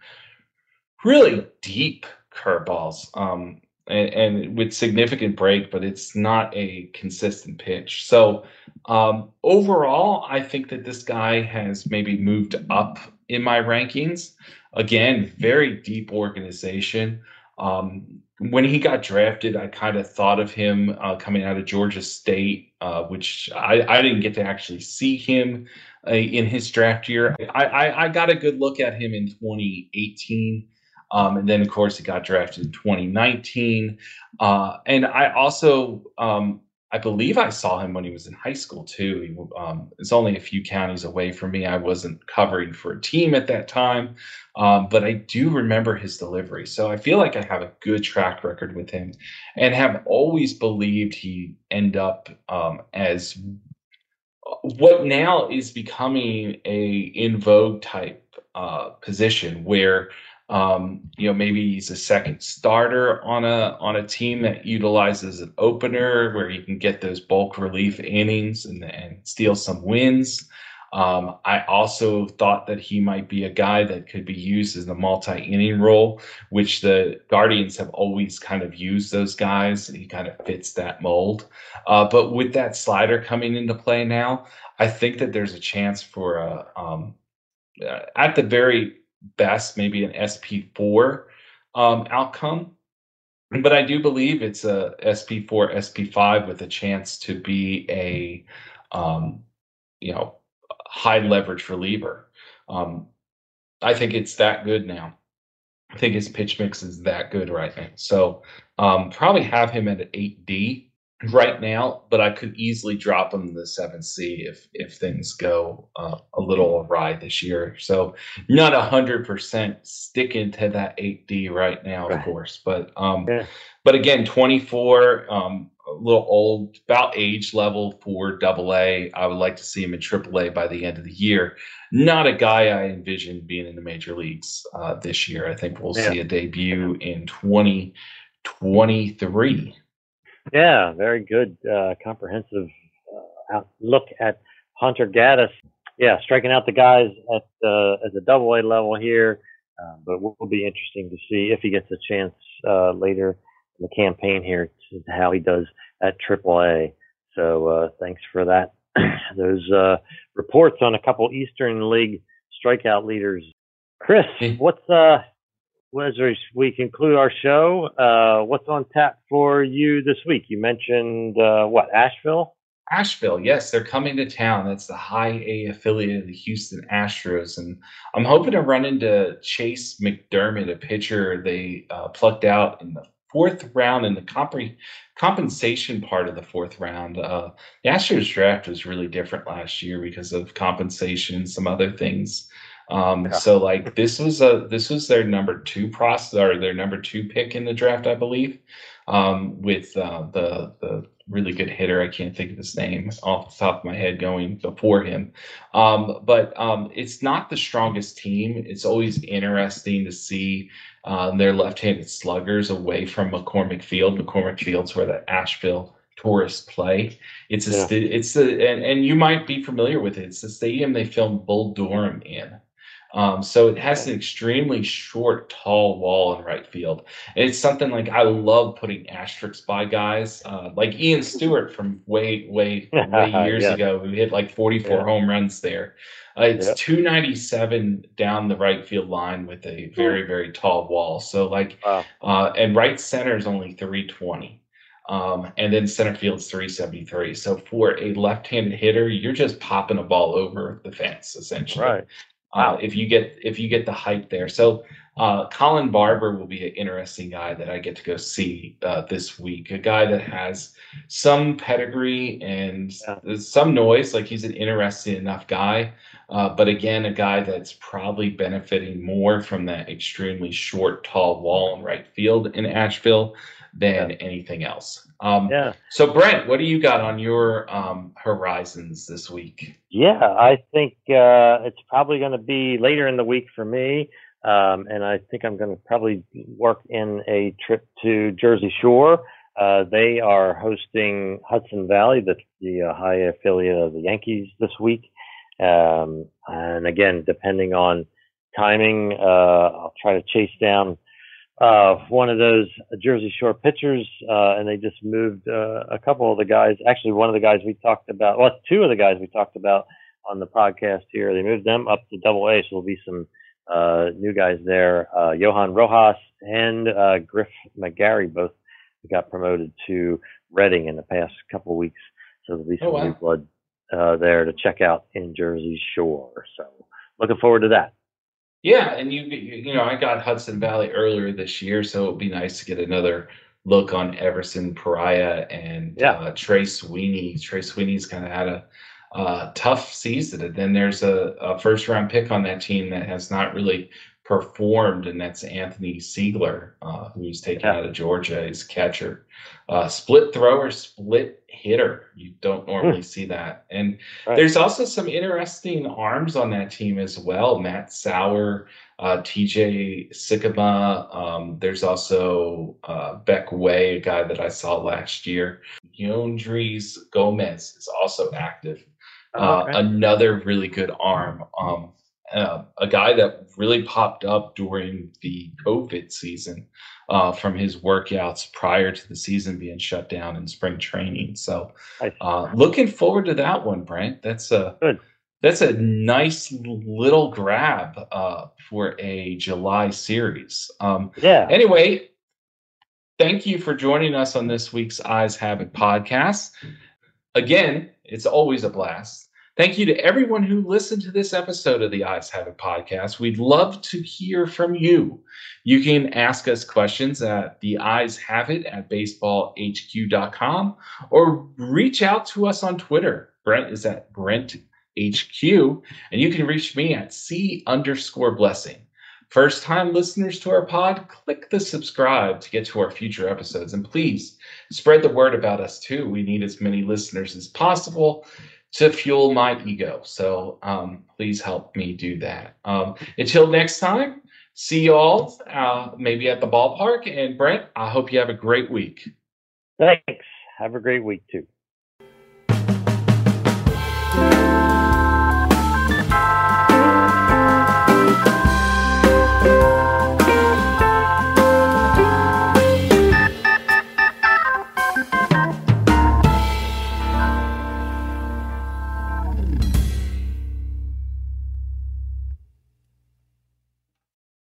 really deep curveballs um, and, and, with significant break, but it's not a consistent pitch. So um, overall, I think that this guy has maybe moved up in my rankings. Again, very deep organization. Um, when he got drafted, I kind of thought of him uh, coming out of Georgia State, uh, which I, I, didn't get to actually see him uh, in his draft year. I, I, I, got a good look at him in 2018. Um, and then, of course, he got drafted in 2019. Uh, and I also, um, I believe I saw him when he was in high school too. He, um, it's only a few counties away from me. I wasn't covering for a team at that time, um, but I do remember his delivery. So I feel like I have a good track record with him, and have always believed he end up um, as what now is becoming a in vogue type uh, position where um, you know, maybe he's a second starter on a on a team that utilizes an opener where he can get those bulk relief innings and, and steal some wins. Um, I also thought that he might be a guy that could be used as a multi-inning role, which the Guardians have always kind of used those guys. He kind of fits that mold. Uh, but with that slider coming into play now, I think that there's a chance for a, um, uh, at the very best, maybe an SP4 um, outcome. But I do believe it's a SP4, SP5 with a chance to be a, um, you know, high leverage reliever. Um, I think it's that good now. I think his pitch mix is that good right now. So um, probably have him at an 8D right now, but I could easily drop him the 7C if if things go uh, a little awry this year. So not a hundred percent sticking to that 8D right now, of course. But um, yeah. but again, 24, um, a little old, about age level for Double A. I would like to see him in Triple A by the end of the year. Not a guy I envision being in the major leagues uh, this year. I think we'll yeah. see a debut in 2023. Yeah, very good, uh, comprehensive uh, look at Hunter Gaddis. Yeah, striking out the guys at uh, at the double A level here, uh, but it will be interesting to see if he gets a chance uh, later in the campaign here to how he does at triple A. So uh, thanks for that. Those uh, reports on a couple Eastern League strikeout leaders. Chris, what's uh as we conclude our show, uh, what's on tap for you this week? You mentioned uh, what Asheville. Asheville, yes, they're coming to town. That's the high A affiliate of the Houston Astros, and I'm hoping to run into Chayce McDermott, a pitcher they uh, plucked out in the fourth round in the comp- compensation part of the fourth round. Uh, the Astros draft was really different last year because of compensation and some other things. Um, yeah. So like this was a this was their number two process or their number two pick in the draft, I believe, um, with uh, the the really good hitter. I can't think of his name off the top of my head going before him. Um, but um, it's not the strongest team. It's always interesting to see uh, their left-handed sluggers away from McCormick Field. McCormick Field's where the Asheville tourists play. It's a yeah. it's a and, and you might be familiar with it. It's the stadium they filmed Bull Durham in. Um, so it has an extremely short, tall wall in right field. And it's something like I love putting asterisks by guys uh, like Ian Stewart from way, way, way years yeah. ago who hit like 44 yeah. home runs there. Uh, it's yep. 297 down the right field line with a very, very tall wall. So like, wow. uh, and right center is only 320. Um, and then center field's 373. So for a left-handed hitter, you're just popping a ball over the fence essentially. Right. Uh, if you get if you get the hype there. So uh, Colin Barber will be an interesting guy that I get to go see uh, this week. A guy that has some pedigree and yeah. some noise. Like he's an interesting enough guy, uh, but again, a guy that's probably benefiting more from that extremely short, tall wall in right field in Asheville than anything else. Um, yeah. So, Brent, what do you got on your um, horizons this week? Yeah, I think uh, it's probably going to be later in the week for me. Um, and I think I'm going to probably work in a trip to Jersey Shore. Uh, they are hosting Hudson Valley, the, the uh, high affiliate of the Yankees, this week. Um, and again, depending on timing, uh, I'll try to chase down uh, one of those Jersey Shore pitchers, uh, and they just moved uh, a couple of the guys. Actually, one of the guys we talked about, well, two of the guys we talked about on the podcast here, they moved them up to Double A, so there'll be some uh, new guys there. Uh, Johan Rojas and uh, Griff McGarry both got promoted to Reading in the past couple of weeks, so there'll be some oh, wow. new blood uh, there to check out in Jersey Shore. So looking forward to that. Yeah, and you you know I got Hudson Valley earlier this year, so it'd be nice to get another look on Everson Pereira and yeah. uh, Trey Sweeney. Trey Sweeney's kind of had a uh, tough season, and then there's a, a, first round pick on that team that has not really performed, and that's Anthony Seigler, uh, who's taken yeah. out of Georgia as catcher. Uh, split thrower, split hitter. You don't normally hmm. see that. And right. there's also some interesting arms on that team as well. Matt Sauer, uh, TJ Sikkema. Um, there's also uh, Beck Way, a guy that I saw last year. Yoendrys Gomez is also active. Oh, uh, okay. Another really good arm. Um, uh, a guy that really popped up during the COVID season uh, from his workouts prior to the season being shut down in spring training. So, uh, looking forward to that one, Brent. That's a good. that's a nice little grab uh, for a July series. Um, yeah. Anyway, thank you for joining us on this week's Eyes Have It podcast. Again, it's always a blast. Thank you to everyone who listened to this episode of the Eyes Have It podcast. We'd love to hear from you. You can ask us questions at the Eyes Have It at baseballhq.com or reach out to us on Twitter. Brent is at Brent HQ, and you can reach me at C underscore blessing. First time listeners to our pod, click the subscribe to get to our future episodes. And please spread the word about us too. We need as many listeners as possible to fuel my ego. So um, please help me do that. Um, until next time, see you all uh, maybe at the ballpark. And Brent, I hope you have a great week. Thanks. Have a great week too.